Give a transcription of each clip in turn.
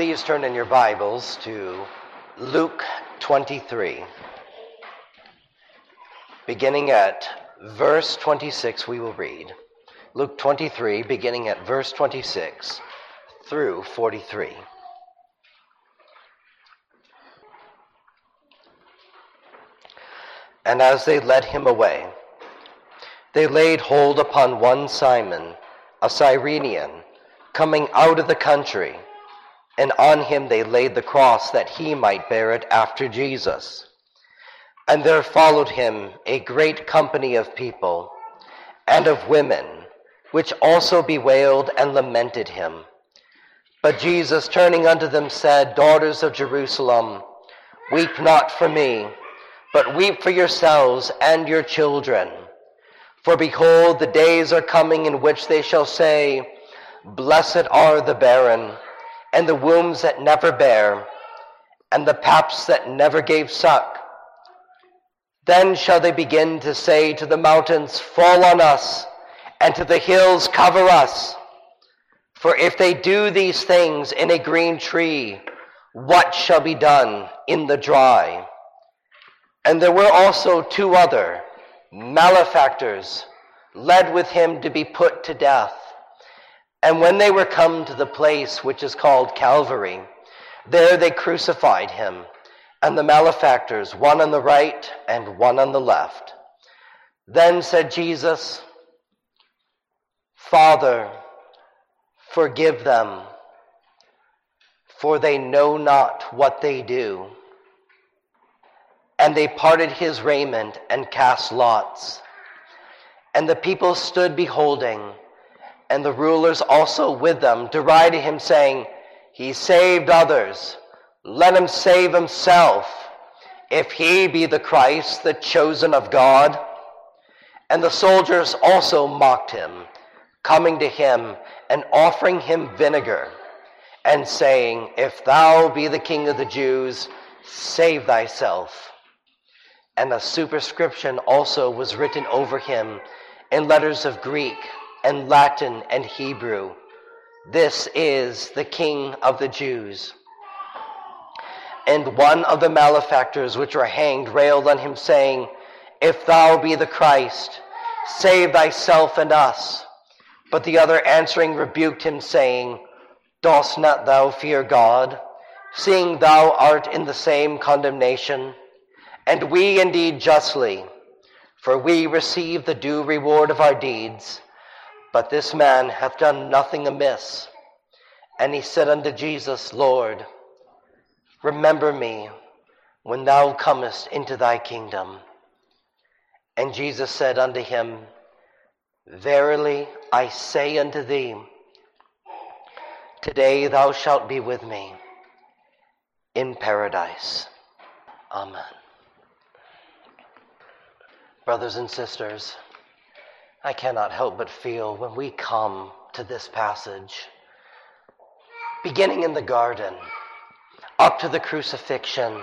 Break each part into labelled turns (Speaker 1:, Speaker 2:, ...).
Speaker 1: Please turn in your Bibles to Luke 23. Beginning at verse 26, we will read. Luke 23, beginning at verse 26 through 43. And as they led him away, they laid hold upon one Simon, a Cyrenian, coming out of the country, and on him they laid the cross that he might bear it after Jesus. And there followed him a great company of people and of women, which also bewailed and lamented him. But Jesus, turning unto them, said, Daughters of Jerusalem, weep not for me, but weep for yourselves and your children. For behold, the days are coming in which they shall say, Blessed are the barren, and the wombs that never bear, and the paps that never gave suck. Then shall they begin to say to the mountains, Fall on us, and to the hills, Cover us. For if they do these things in a green tree, what shall be done in the dry? And there were also two other malefactors led with him to be put to death. And when they were come to the place which is called Calvary, there they crucified him, and the malefactors, one on the right and one on the left. Then said Jesus, Father, forgive them, for they know not what they do. And they parted his raiment and cast lots. And the people stood beholding, and the rulers also with them derided him, saying, He saved others, let him save himself, if he be the Christ, the chosen of God. And the soldiers also mocked him, coming to him and offering him vinegar, and saying, If thou be the king of the Jews, save thyself. And a superscription also was written over him in letters of Greek and Latin and Hebrew. This is the King of the Jews. And one of the malefactors which were hanged railed on him, saying, If thou be the Christ, save thyself and us. But the other answering rebuked him, saying, Dost not thou fear God, seeing thou art in the same condemnation? And we indeed justly, for we receive the due reward of our deeds. But this man hath done nothing amiss. And he said unto Jesus, Lord, remember me when thou comest into thy kingdom. And Jesus said unto him, Verily I say unto thee, today thou shalt be with me in paradise. Amen. Brothers and sisters, I cannot help but feel when we come to this passage, beginning in the garden, up to the crucifixion,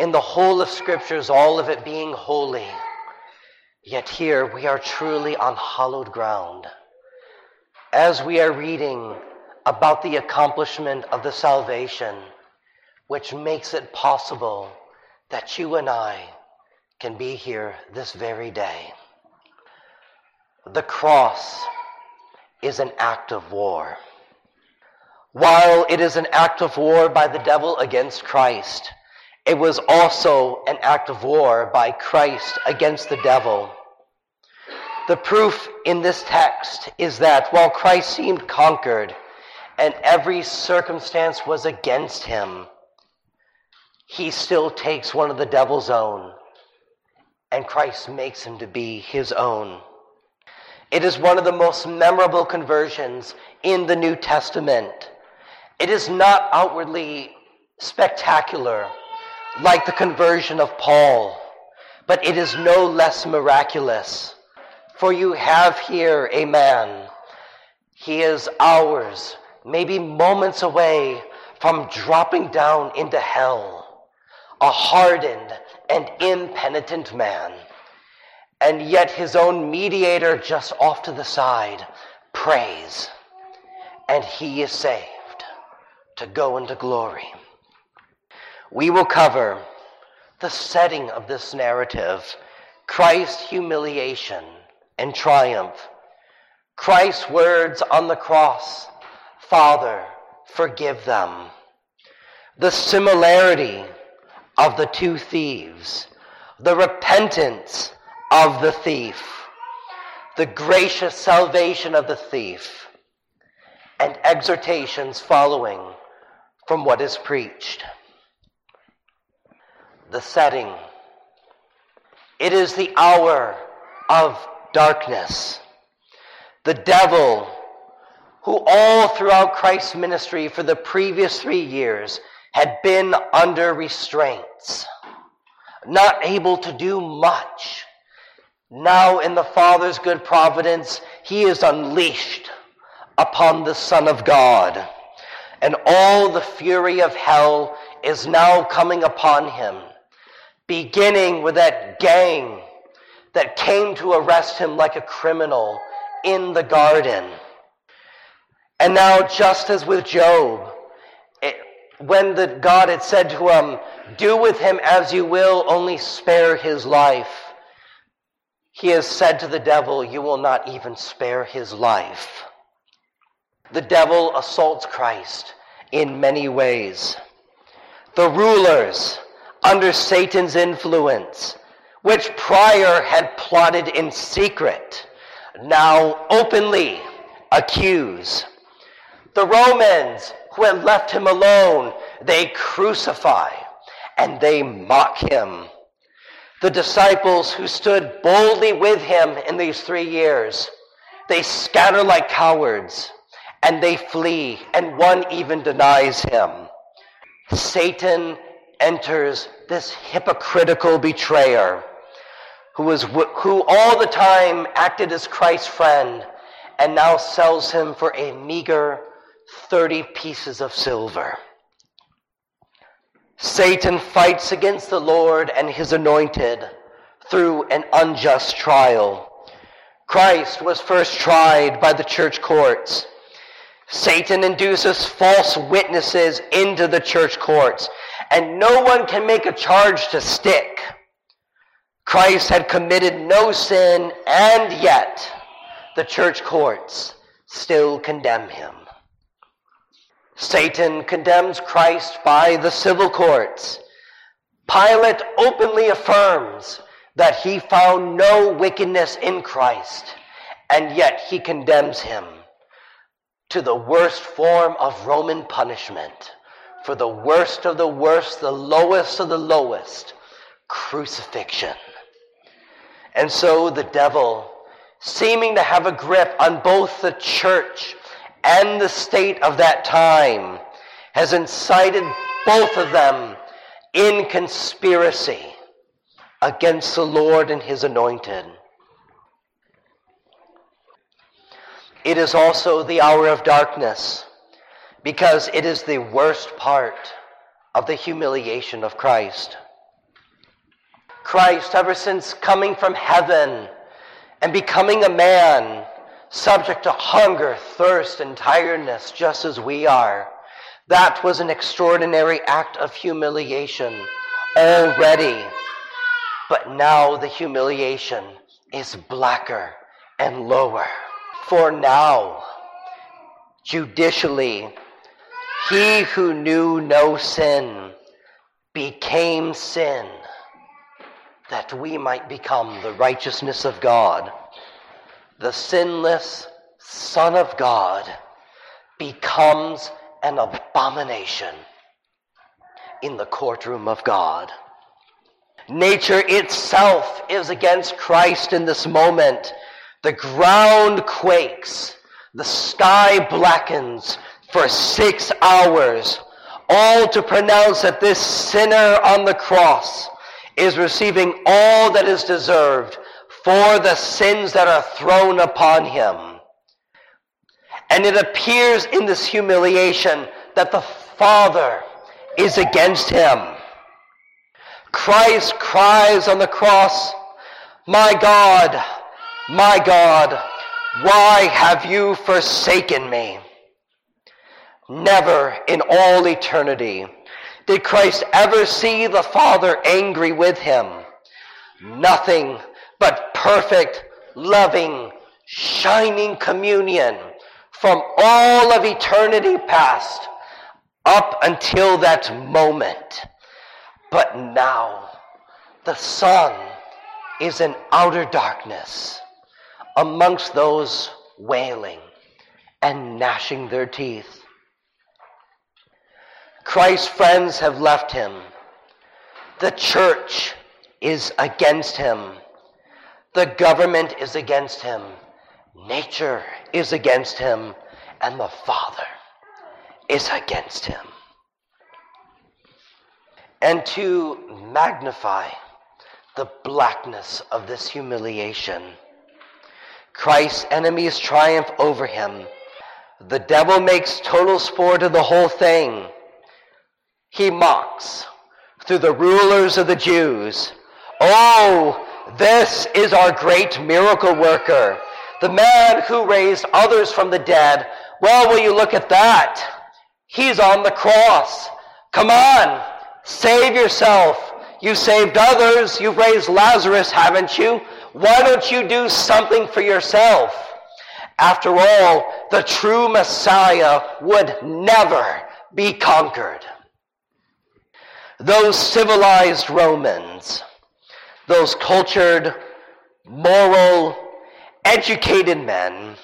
Speaker 1: in the whole of scriptures, all of it being holy, yet here we are truly on hallowed ground. As we are reading about the accomplishment of the salvation, which makes it possible that you and I can be here this very day. The cross is an act of war. While it is an act of war by the devil against Christ, it was also an act of war by Christ against the devil. The proof in this text is that while Christ seemed conquered and every circumstance was against him, he still takes one of the devil's own, and Christ makes him to be his own. It is one of the most memorable conversions in the New Testament. It is not outwardly spectacular like the conversion of Paul, but it is no less miraculous. For you have here a man. He is hours, maybe moments away from dropping down into hell, a hardened and impenitent man and yet his own mediator just off to the side prays, and he is saved. to go into glory. We will cover the setting of this narrative Christ's humiliation and triumph, Christ's words on the cross Father, forgive them. The similarity of the two thieves, the repentance of the thief, the gracious salvation of the thief, and exhortations following from what is preached. The setting. It is the hour of darkness. The devil who all throughout Christ's ministry for the previous three years had been under restraints, not able to do much. Now, in the Father's good providence, he is unleashed upon the Son of God, and all the fury of hell is now coming upon him, beginning with that gang that came to arrest him like a criminal in the garden. And now, just as with Job, it, when the God had said to him, Do with him as you will, only spare his life, he has said to the devil, You will not even spare his life. The devil assaults Christ in many ways. The rulers, under Satan's influence, which prior had plotted in secret, now openly accuse. The Romans who had left him alone, they crucify and they mock him. The disciples who stood boldly with him in these three years, they scatter like cowards and they flee, and one even denies him. Satan enters this hypocritical betrayer who, was, who all the time acted as Christ's friend and now sells him for a meager 30 pieces of silver. Satan fights against the Lord and his anointed through an unjust trial. Christ was first tried by the church courts. Satan induces false witnesses into the church courts, and no one can make a charge to stick. Christ had committed no sin, and yet the church courts still condemn him. Satan condemns Christ by the civil courts. Pilate openly affirms that he found no wickedness in Christ, and yet he condemns him to the worst form of Roman punishment, for the worst of the worst, the lowest of the lowest, crucifixion. And so the devil, seeming to have a grip on both the church and the state of that time has incited both of them in conspiracy against the Lord and his anointed. It is also the hour of darkness because it is the worst part of the humiliation of Christ. Christ, ever since coming from heaven and becoming a man, subject to hunger, thirst, and tiredness, just as we are. That was an extraordinary act of humiliation already. But now the humiliation is blacker and lower. For now, judicially, he who knew no sin became sin that we might become the righteousness of God the sinless Son of God becomes an abomination in the courtroom of God. Nature itself is against Christ in this moment. The ground quakes, the sky blackens for six hours, all to pronounce that this sinner on the cross is receiving all that is deserved for the sins that are thrown upon him. And it appears in this humiliation that the Father is against him. Christ cries on the cross, My God, my God, why have you forsaken me? never in all eternity did Christ ever see the Father angry with him. Nothing but perfect, loving, shining communion from all of eternity past up until that moment. But now the Son is in outer darkness amongst those wailing and gnashing their teeth. Christ's friends have left him. The church is against him. The government is against him. Nature is against him. And the Father is against him. And to magnify the blackness of this humiliation, Christ's enemies triumph over him. The devil makes total sport of the whole thing. He mocks through the rulers of the Jews. Oh, this is our great miracle worker, the man who raised others from the dead. Well, will you look at that? He's on the cross. Come on, save yourself. You saved others. You've raised Lazarus, haven't you? Why don't you do something for yourself? After all, the true Messiah would never be conquered. Those civilized Romans, those cultured, moral, educated men,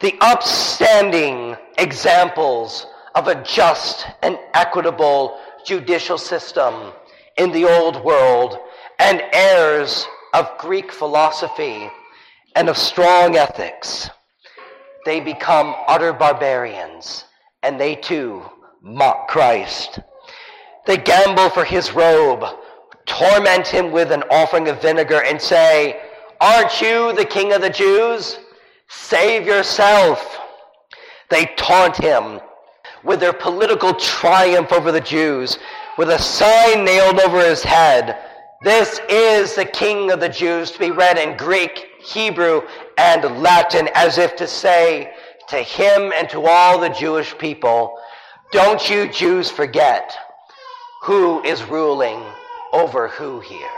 Speaker 1: the upstanding examples of a just and equitable judicial system in the old world, and heirs of Greek philosophy and of strong ethics, they become utter barbarians, and they too mock Christ. They gamble for his robe, torment him with an offering of vinegar, and say, Aren't you the king of the Jews? Save yourself. They taunt him with their political triumph over the Jews, with a sign nailed over his head this is the King of the Jews to be read in Greek, Hebrew, and Latin as if to say to him and to all the Jewish people, don't you Jews forget who is ruling over who here.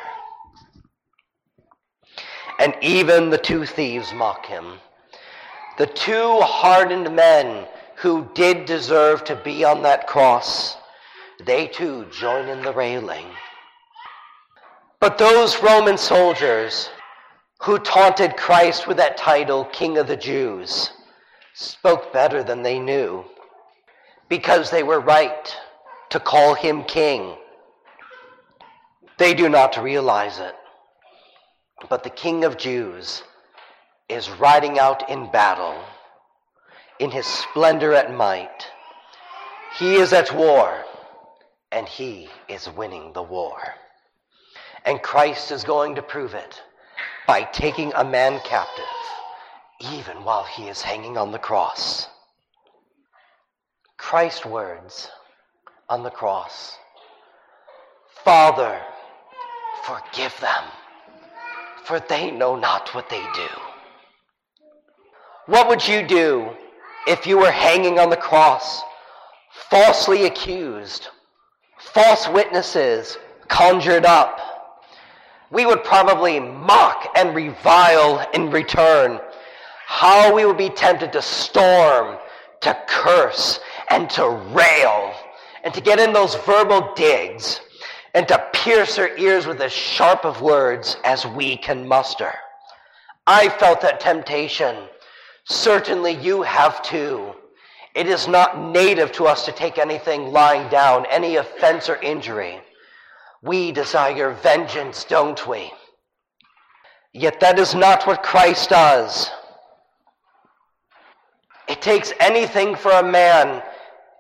Speaker 1: And even the two thieves mock him. The two hardened men who did deserve to be on that cross, they too join in the railing. But those Roman soldiers who taunted Christ with that title, King of the Jews, spoke better than they knew because they were right to call him king. They do not realize it. But the King of Jews is riding out in battle in his splendor and might. He is at war, and he is winning the war. And Christ is going to prove it by taking a man captive, even while he is hanging on the cross. Christ's words on the cross Father, forgive them, for they know not what they do. What would you do if you were hanging on the cross, falsely accused, false witnesses conjured up? we would probably mock and revile in return. How we would be tempted to storm, to curse, and to rail, and to get in those verbal digs, and to pierce our ears with as sharp of words as we can muster. I felt that temptation. Certainly you have too. It is not native to us to take anything lying down, any offense or injury. We desire vengeance, don't we? Yet that is not what Christ does. It takes anything for a man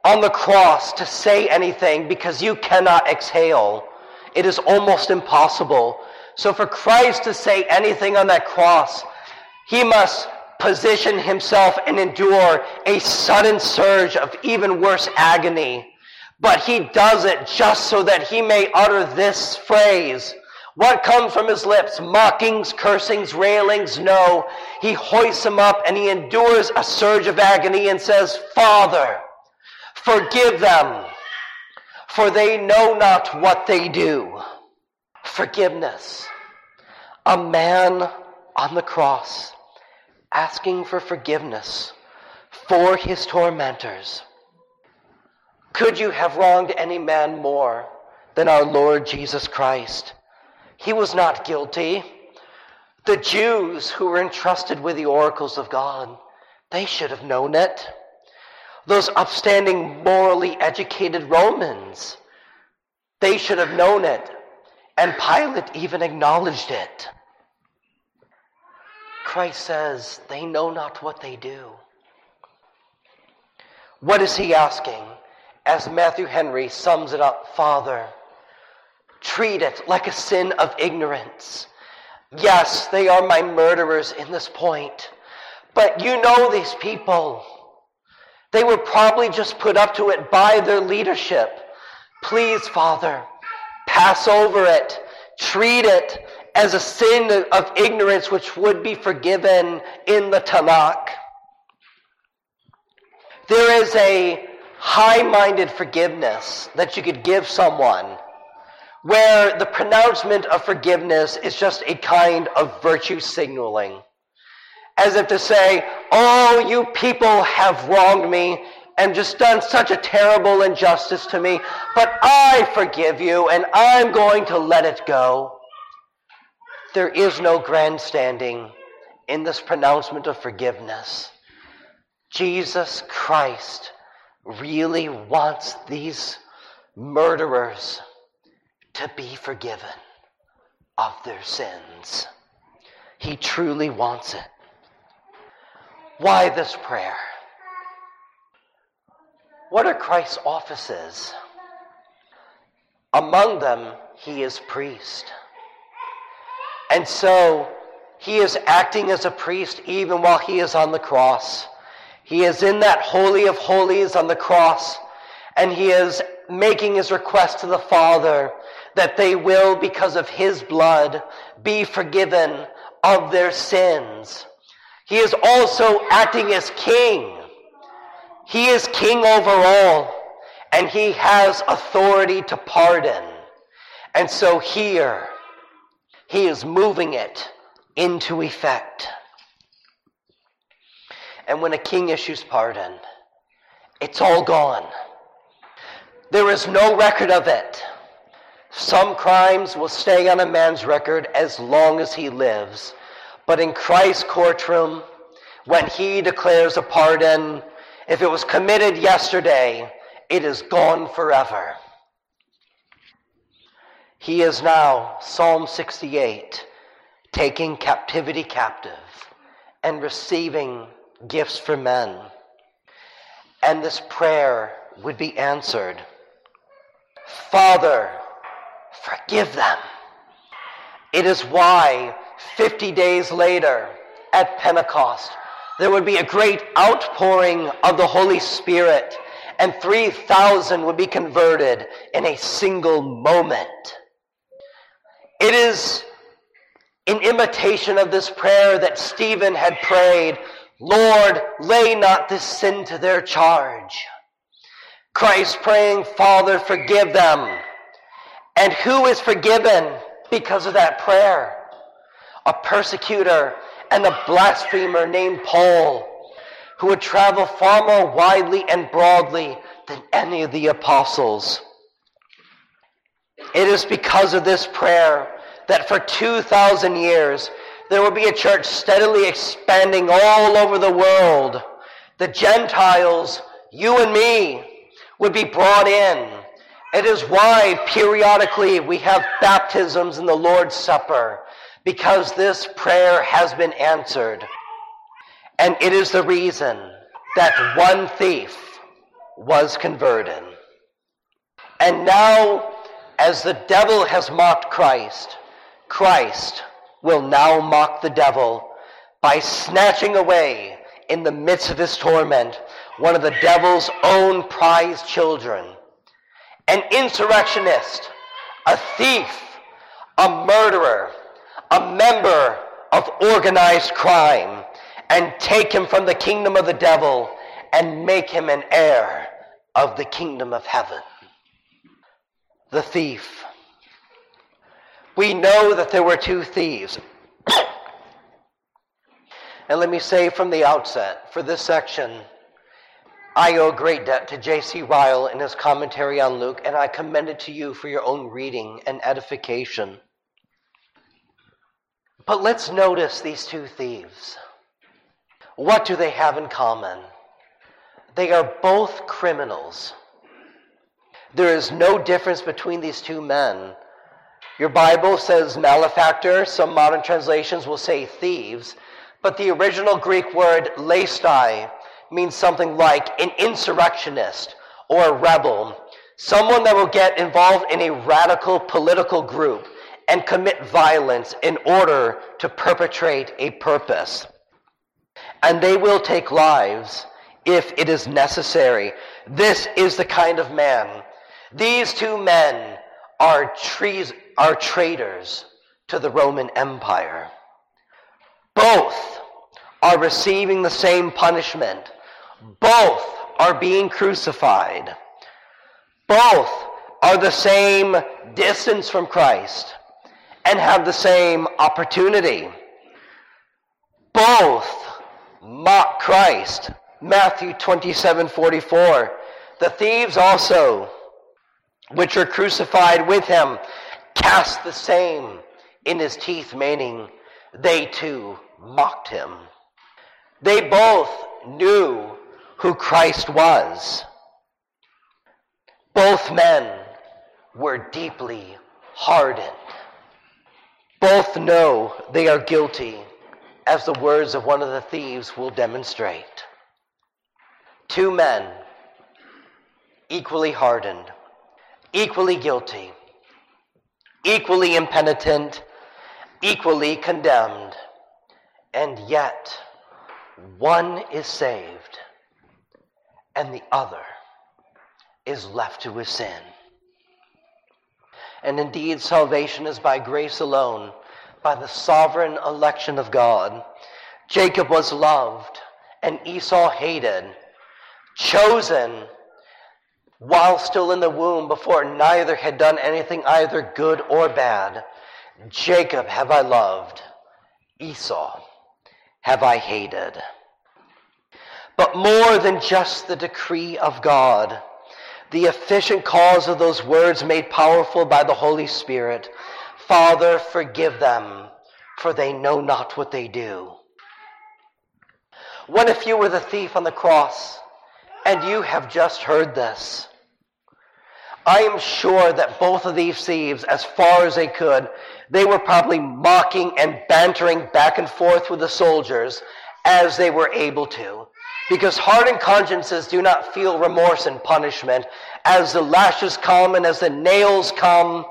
Speaker 1: on the cross to say anything because you cannot exhale. It is almost impossible. So for Christ to say anything on that cross, he must position himself and endure a sudden surge of even worse agony but he does it just so that he may utter this phrase. What comes from his lips? Mockings, cursings, railings? No. He hoists him up and he endures a surge of agony and says, Father, Forgive them, for they know not what they do. Forgiveness. A man on the cross asking for forgiveness for his tormentors. Could you have wronged any man more than our Lord Jesus Christ? He was not guilty. The Jews who were entrusted with the oracles of God, they should have known it. Those upstanding, morally educated Romans, they should have known it. And Pilate even acknowledged it. Christ says, they know not what they do. What is he asking? As Matthew Henry sums it up, Father, treat it like a sin of ignorance. Yes, they are my murderers in this point, but you know these people. They were probably just put up to it by their leadership. Please, Father, pass over it, treat it as a sin of ignorance which would be forgiven in the Tanakh. There is a high minded forgiveness that you could give someone where the pronouncement of forgiveness is just a kind of virtue signaling. As if to say, Oh, you people have wronged me and just done such a terrible injustice to me, but I forgive you and I'm going to let it go. There is no grandstanding in this pronouncement of forgiveness. Jesus Christ really wants these murderers to be forgiven of their sins. He truly wants it. Why this prayer? What are Christ's offices? Among them, he is priest. And so he is acting as a priest even while he is on the cross. He is in that Holy of Holies on the cross, and he is making his request to the Father that they will, because of his blood, be forgiven of their sins. He is also acting as king. He is king over all, and he has authority to pardon. And so here, he is moving it into effect. And when a king issues pardon, it's all gone. There is no record of it. Some crimes will stay on a man's record as long as he lives. But in Christ's courtroom, when he declares a pardon, if it was committed yesterday, it is gone forever. He is now, Psalm 68, taking captivity captive and receiving gifts for men. And this prayer would be answered Father, forgive them. It is why 50 days later at Pentecost, there would be a great outpouring of the Holy Spirit, and 3,000 would be converted in a single moment. It is in imitation of this prayer that Stephen had prayed, Lord, lay not this sin to their charge. Christ praying, Father, forgive them. And who is forgiven because of that prayer? A persecutor and a blasphemer named Paul, who would travel far more widely and broadly than any of the apostles. It is because of this prayer that for 2,000 years there will be a church steadily expanding all over the world. The Gentiles, you and me, would be brought in. It is why periodically we have baptisms in the Lord's Supper, because this prayer has been answered. And it is the reason that one thief was converted. And now, as the devil has mocked Christ, Christ will now mock the devil by snatching away in the midst of his torment one of the devil's own prized children. An insurrectionist, a thief, a murderer, a member of organized crime, and take him from the kingdom of the devil and make him an heir of the kingdom of heaven. The thief. We know that there were two thieves. and let me say from the outset, for this section, I owe great debt to J.C. Ryle in his commentary on Luke, and I commend it to you for your own reading and edification. But let's notice these two thieves. What do they have in common? They are both criminals. There is no difference between these two men. Your Bible says malefactor, some modern translations will say thieves, but the original Greek word leistai means something like an insurrectionist or a rebel, someone that will get involved in a radical political group and commit violence in order to perpetrate a purpose. And they will take lives if it is necessary. This is the kind of man. These two men are, trees, are traitors to the Roman Empire. Both are receiving the same punishment. Both are being crucified. Both are the same distance from Christ and have the same opportunity. Both mock Christ. Matthew 27 44. The thieves also, which are crucified with him, cast the same in his teeth, meaning they too mocked him. They both knew who Christ was. Both men were deeply hardened. Both know they are guilty, as the words of one of the thieves will demonstrate. Two men, equally hardened, equally guilty, equally impenitent, equally condemned, and yet one is saved and the other is left to his sin. And indeed, salvation is by grace alone, by the sovereign election of God. Jacob was loved, and Esau hated, chosen while still in the womb, before neither had done anything either good or bad. Jacob have I loved, Esau have I hated. But more than just the decree of God, the efficient cause of those words made powerful by the Holy Spirit Father, forgive them, for they know not what they do. What if you were the thief on the cross and you have just heard this? I am sure that both of these thieves, as far as they could, they were probably mocking and bantering back and forth with the soldiers as they were able to. Because hardened consciences do not feel remorse and punishment. As the lashes come and as the nails come,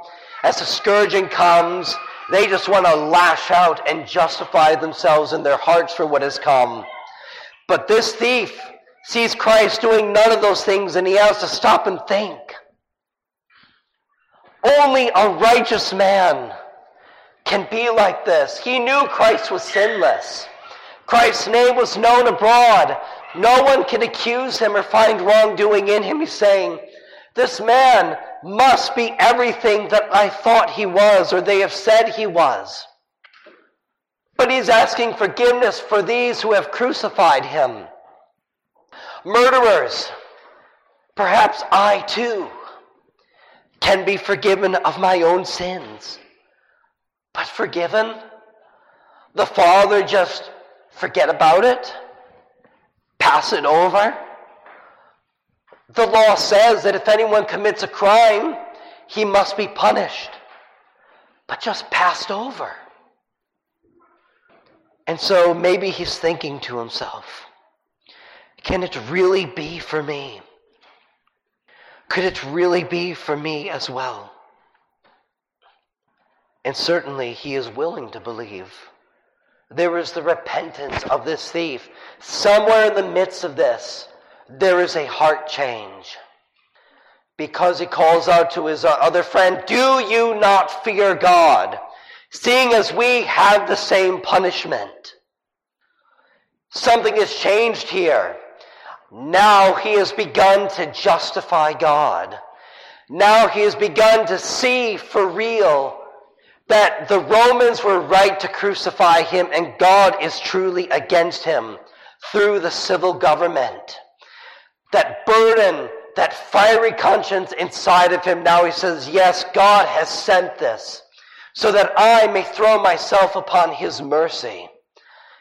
Speaker 1: as the scourging comes, they just want to lash out and justify themselves in their hearts for what has come. But this thief sees Christ doing none of those things and he has to stop and think. Only a righteous man can be like this. He knew Christ was sinless. Christ's name was known abroad. No one can accuse him or find wrongdoing in him. He's saying, This man must be everything that I thought he was or they have said he was. But he's asking forgiveness for these who have crucified him. Murderers, perhaps I too can be forgiven of my own sins. But forgiven? The Father just forget about it? Pass it over. The law says that if anyone commits a crime, he must be punished, but just passed over. And so maybe he's thinking to himself, can it really be for me? Could it really be for me as well? And certainly he is willing to believe. There is the repentance of this thief. Somewhere in the midst of this, there is a heart change. Because he calls out to his other friend, Do you not fear God, seeing as we have the same punishment? Something has changed here. Now he has begun to justify God. Now he has begun to see for real that the Romans were right to crucify him and God is truly against him through the civil government. That burden, that fiery conscience inside of him, now he says, Yes, God has sent this so that I may throw myself upon his mercy.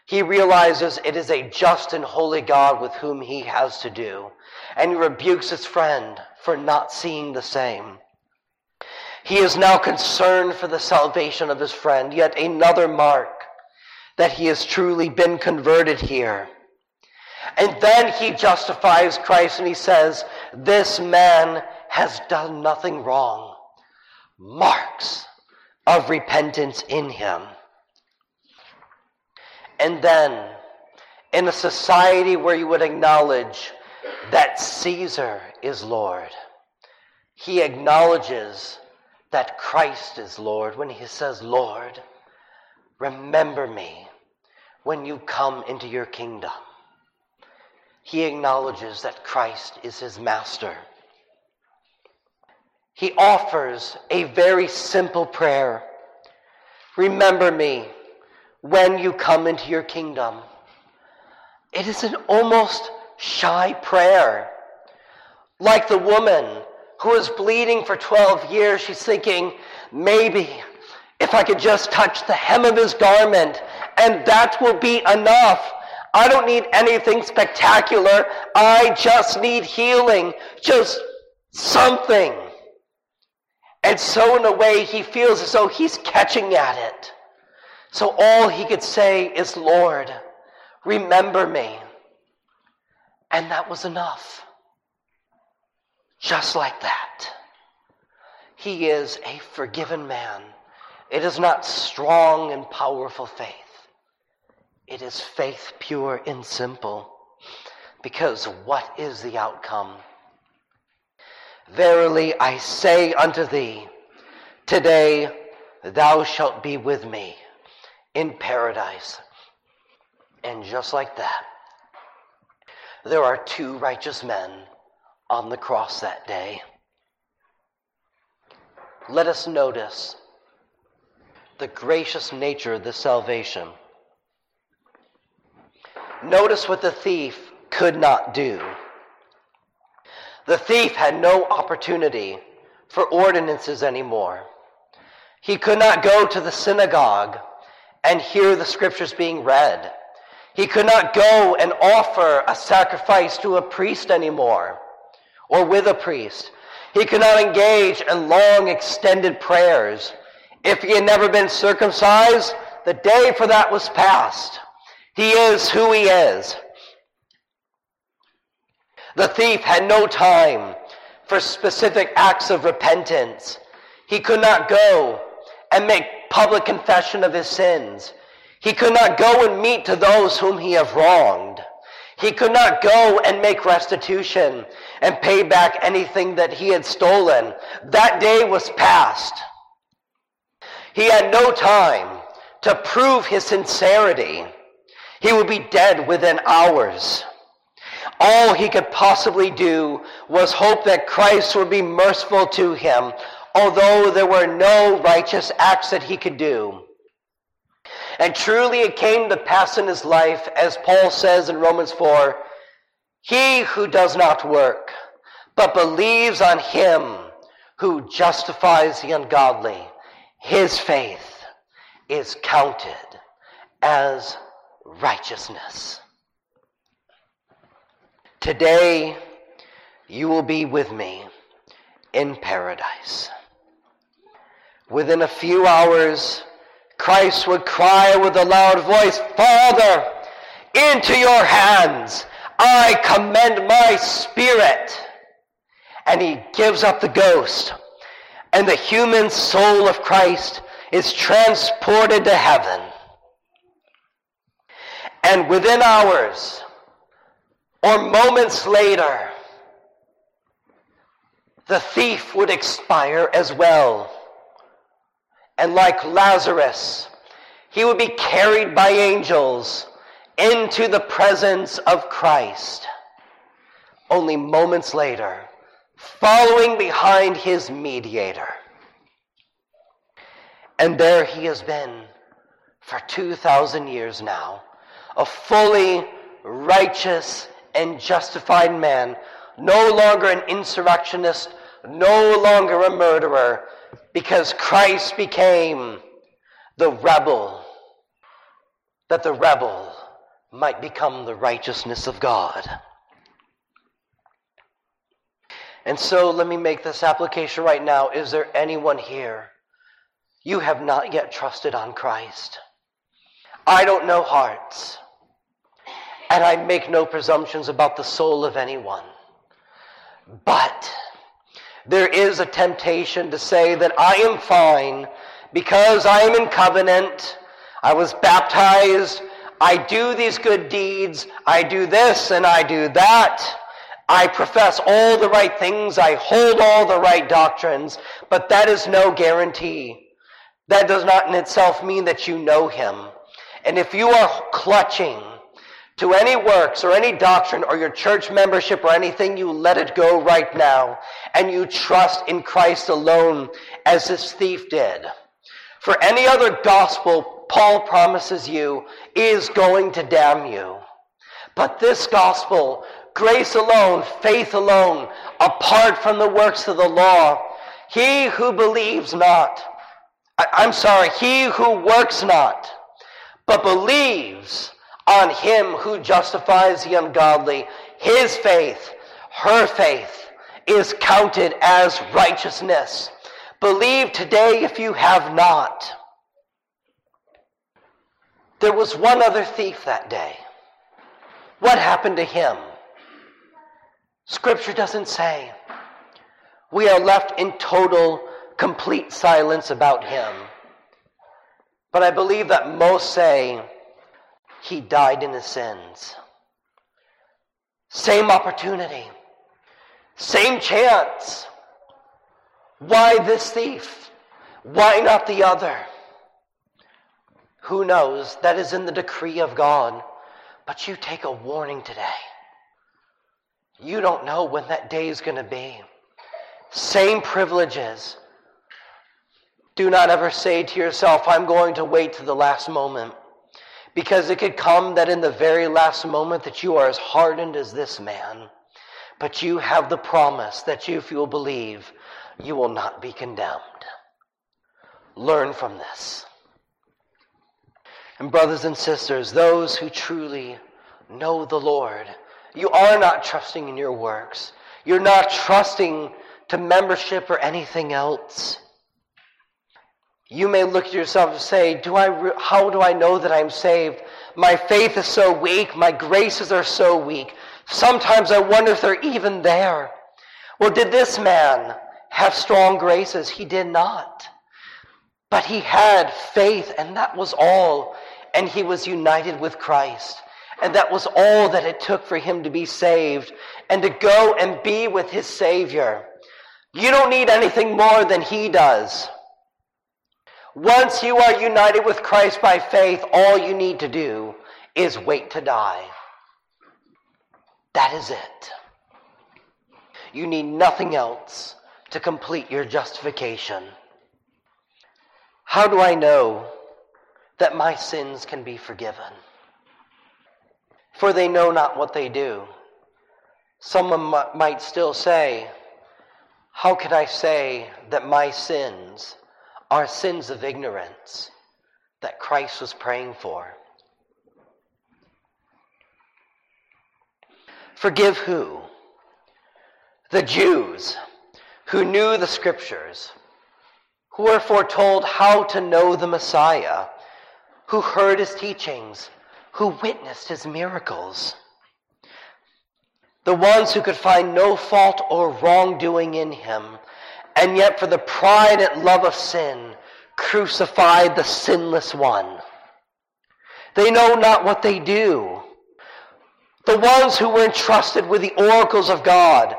Speaker 1: He realizes it is a just and holy God with whom he has to do, and he rebukes his friend for not seeing the same. He is now concerned for the salvation of his friend, yet another mark that he has truly been converted here. And then he justifies Christ and he says, This man has done nothing wrong. Marks of repentance in him. And then, in a society where you would acknowledge that Caesar is Lord, he acknowledges that Christ is Lord when he says, Lord, remember me when you come into your kingdom. He acknowledges that Christ is his master. He offers a very simple prayer Remember me when you come into your kingdom. It is an almost shy prayer. Like the woman who was bleeding for 12 years, she's thinking, maybe if I could just touch the hem of his garment, and that will be enough. I don't need anything spectacular. I just need healing, just something. And so, in a way, he feels as though he's catching at it. So, all he could say is, Lord, remember me. And that was enough. Just like that. He is a forgiven man. It is not strong and powerful faith, it is faith pure and simple. Because what is the outcome? Verily I say unto thee, today thou shalt be with me in paradise. And just like that, there are two righteous men on the cross that day. Let us notice the gracious nature of this salvation. Notice what the thief could not do. The thief had no opportunity for ordinances anymore. He could not go to the synagogue and hear the scriptures being read. He could not go and offer a sacrifice to a priest anymore or with a priest. He could not engage in long extended prayers. If he had never been circumcised, the day for that was past. He is who he is. The thief had no time for specific acts of repentance. He could not go and make public confession of his sins. He could not go and meet to those whom he have wronged. He could not go and make restitution and pay back anything that he had stolen. That day was past. He had no time to prove his sincerity. He would be dead within hours. All he could possibly do was hope that Christ would be merciful to him, although there were no righteous acts that he could do. And truly it came to pass in his life, as Paul says in Romans 4 He who does not work, but believes on him who justifies the ungodly, his faith is counted as righteousness. Today, you will be with me in paradise. Within a few hours, Christ would cry with a loud voice, Father, into your hands I commend my spirit. And he gives up the ghost, and the human soul of Christ is transported to heaven. And within hours, or moments later, the thief would expire as well. And like Lazarus, he would be carried by angels into the presence of Christ. only moments later, following behind his mediator. And there he has been for 2,000 years now, a fully righteous and justified man, no longer an insurrectionist, no longer a murderer, because Christ became the rebel, that the rebel might become the righteousness of God. And so let me make this application right now. Is there anyone here? You have not yet trusted on Christ. I don't know hearts, and I make no presumptions about the soul of anyone. But there is a temptation to say that I am fine because I am in covenant, I was baptized, I do these good deeds, I do this and I do that. I profess all the right things, I hold all the right doctrines, but that is no guarantee. That does not in itself mean that you know him. And if you are clutching to any works or any doctrine or your church membership or anything, you let it go right now and you trust in Christ alone as this thief did. For any other gospel, Paul promises you, is going to damn you. But this gospel, grace alone, faith alone, apart from the works of the law, he who believes not, I, am sorry, he who works not, but believes on him who justifies the ungodly. His faith, her faith, is counted as righteousness. Believe today if you have not. There was one other thief that day. What happened to him? Scripture doesn't say. We are left in total, complete silence about him. But I believe that most say he died in his sins. Same opportunity, same chance. Why this thief? Why not the other? Who knows? That is in the decree of God. But you take a warning today. You don't know when that day is going to be. Same privileges, do not ever say to yourself, I'm going to wait to the last moment. Because it could come that in the very last moment that you are as hardened as this man. But you have the promise that if you will believe, you will not be condemned. Learn from this. And brothers and sisters, those who truly know the Lord, you are not trusting in your works. You're not trusting to membership or anything else. You may look at yourself and say, do I, How do I know that I'm saved? My faith is so weak. My graces are so weak. Sometimes I wonder if they're even there. Well, did this man have strong graces? He did not. But he had faith, and that was all. And he was united with Christ. And that was all that it took for him to be saved and to go and be with his Savior. You don't need anything more than he does. Once you are united with Christ by faith, all you need to do is wait to die. That is it. You need nothing else to complete your justification. How do I know that my sins can be forgiven? For they know not what they do. Someone might still say, How can I say that my sins our sins of ignorance that Christ was praying for. Forgive who? The Jews who knew the scriptures, who were foretold how to know the Messiah, who heard his teachings, who witnessed his miracles. The ones who could find no fault or wrongdoing in him and yet for the pride and love of sin crucified the sinless one. They know not what they do. The ones who were entrusted with the oracles of God,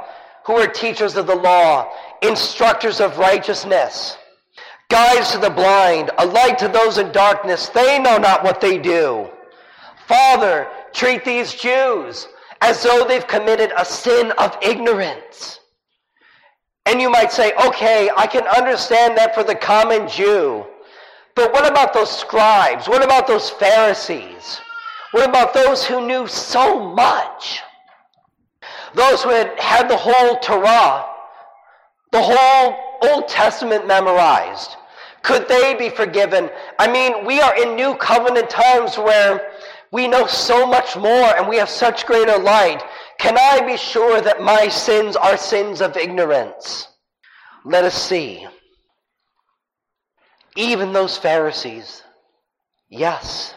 Speaker 1: who were teachers of the law, instructors of righteousness, guides to the blind, a light to those in darkness, they know not what they do. Father, treat these Jews as though they've committed a sin of ignorance. And you might say, okay, I can understand that for the common Jew. But what about those scribes? What about those Pharisees? What about those who knew so much? Those who had had the whole Torah, the whole Old Testament memorized. Could they be forgiven? I mean, we are in new covenant times where we know so much more and we have such greater light. Can I be sure that my sins are sins of ignorance? Let us see. Even those Pharisees, yes.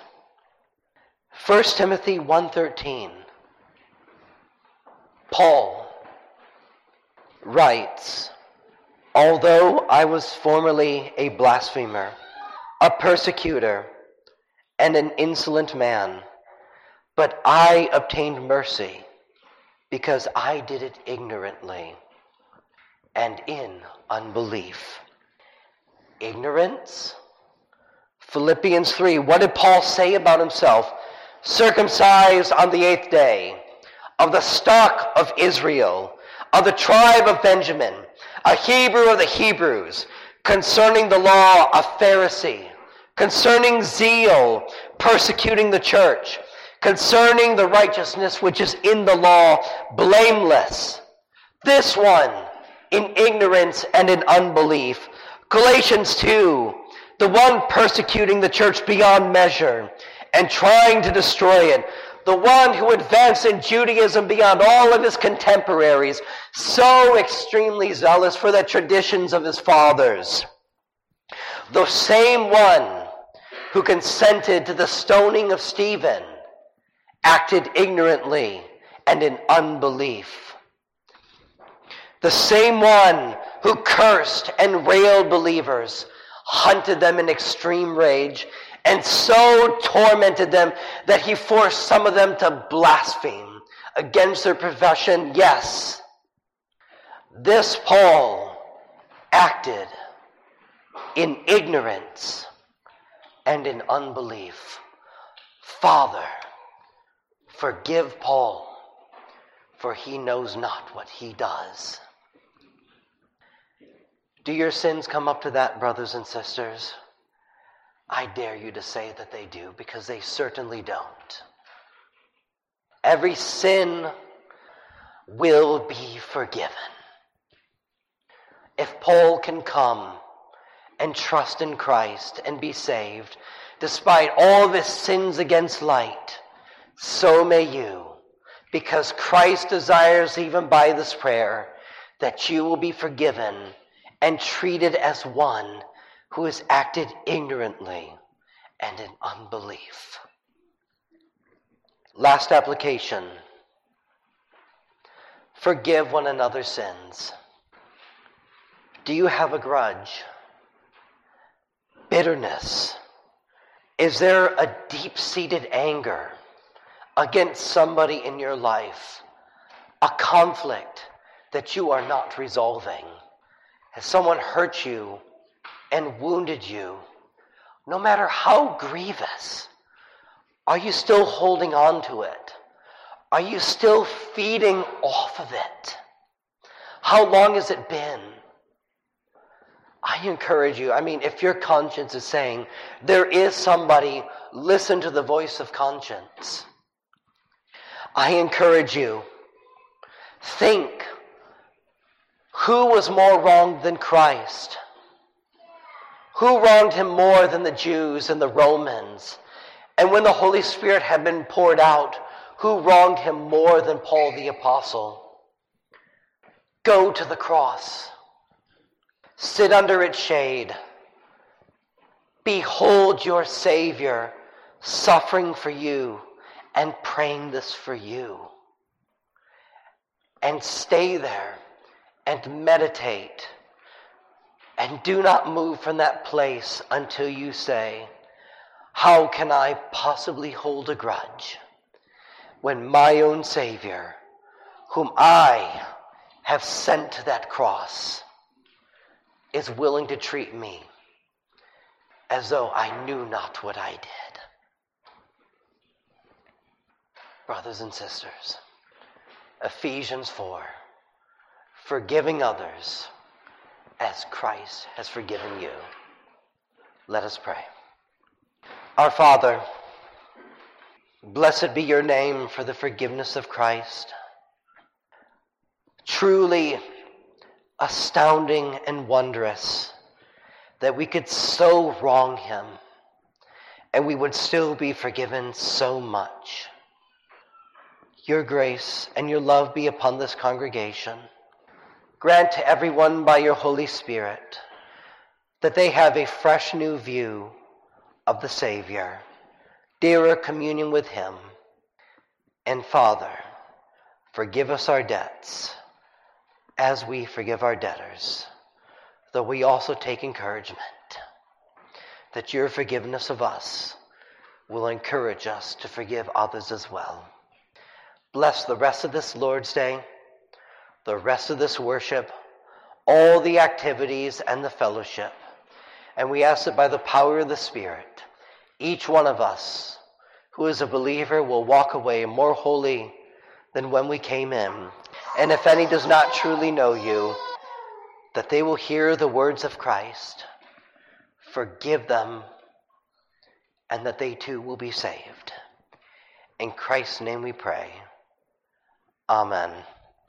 Speaker 1: 1 Timothy 1:13 Paul writes, Although I was formerly a blasphemer, a persecutor, and an insolent man, but I obtained mercy because I did it ignorantly and in unbelief. Ignorance? Philippians 3. What did Paul say about himself? Circumcised on the eighth day, of the stock of Israel, of the tribe of Benjamin, a Hebrew of the Hebrews, concerning the law, a Pharisee, concerning zeal, persecuting the church, concerning the righteousness which is in the law, blameless. This one in ignorance and in unbelief. Galatians 2, the one persecuting the church beyond measure and trying to destroy it, the one who advanced in Judaism beyond all of his contemporaries, so extremely zealous for the traditions of his fathers. The same one who consented to the stoning of Stephen acted ignorantly and in unbelief. The same one who cursed and railed believers, hunted them in extreme rage, and so tormented them that he forced some of them to blaspheme against their profession. Yes, this Paul acted in ignorance and in unbelief. Father, forgive Paul, for he knows not what he does. Do your sins come up to that, brothers and sisters? I dare you to say that they do, because they certainly don't. Every sin will be forgiven. If Paul can come and trust in Christ and be saved, despite all of his sins against light, so may you, because Christ desires, even by this prayer, that you will be forgiven and treated as one who has acted ignorantly and in unbelief. Last application forgive one another's sins. Do you have a grudge? Bitterness? Is there a deep seated anger against somebody in your life? A conflict that you are not resolving? Has someone hurt you and wounded you, no matter how grievous, are you still holding on to it? Are you still feeding off of it? How long has it been? I encourage you. I mean, if your conscience is saying there is somebody, listen to the voice of conscience. I encourage you. Think who was more wronged than Christ? Who wronged him more than the Jews and the Romans? And when the Holy Spirit had been poured out, who wronged him more than Paul the Apostle? Go to the cross. Sit under its shade. Behold your Savior suffering for you and praying this for you. And stay there and meditate. And do not move from that place until you say, How can I possibly hold a grudge when my own Savior, whom I have sent to that cross, is willing to treat me as though I knew not what I did? Brothers and sisters, Ephesians 4 forgiving others as Christ has forgiven you. Let us pray. Our Father, blessed be your name for the forgiveness of Christ. Truly astounding and wondrous that we could so wrong him and we would still be forgiven so much. Your grace and your love be upon this congregation. Grant to everyone by your Holy Spirit that they have a fresh new view of the Savior, dearer communion with Him. And Father, forgive us our debts as we forgive our debtors, though we also take encouragement that your forgiveness of us will encourage us to forgive others as well. Bless the rest of this Lord's Day the rest of this worship, all the activities and the fellowship. And we ask that by the power of the Spirit, each one of us who is a believer will walk away more holy than when we came in. And if any does not truly know you, that they will hear the words of Christ, forgive them, and that they too will be saved. In Christ's name we pray. Amen.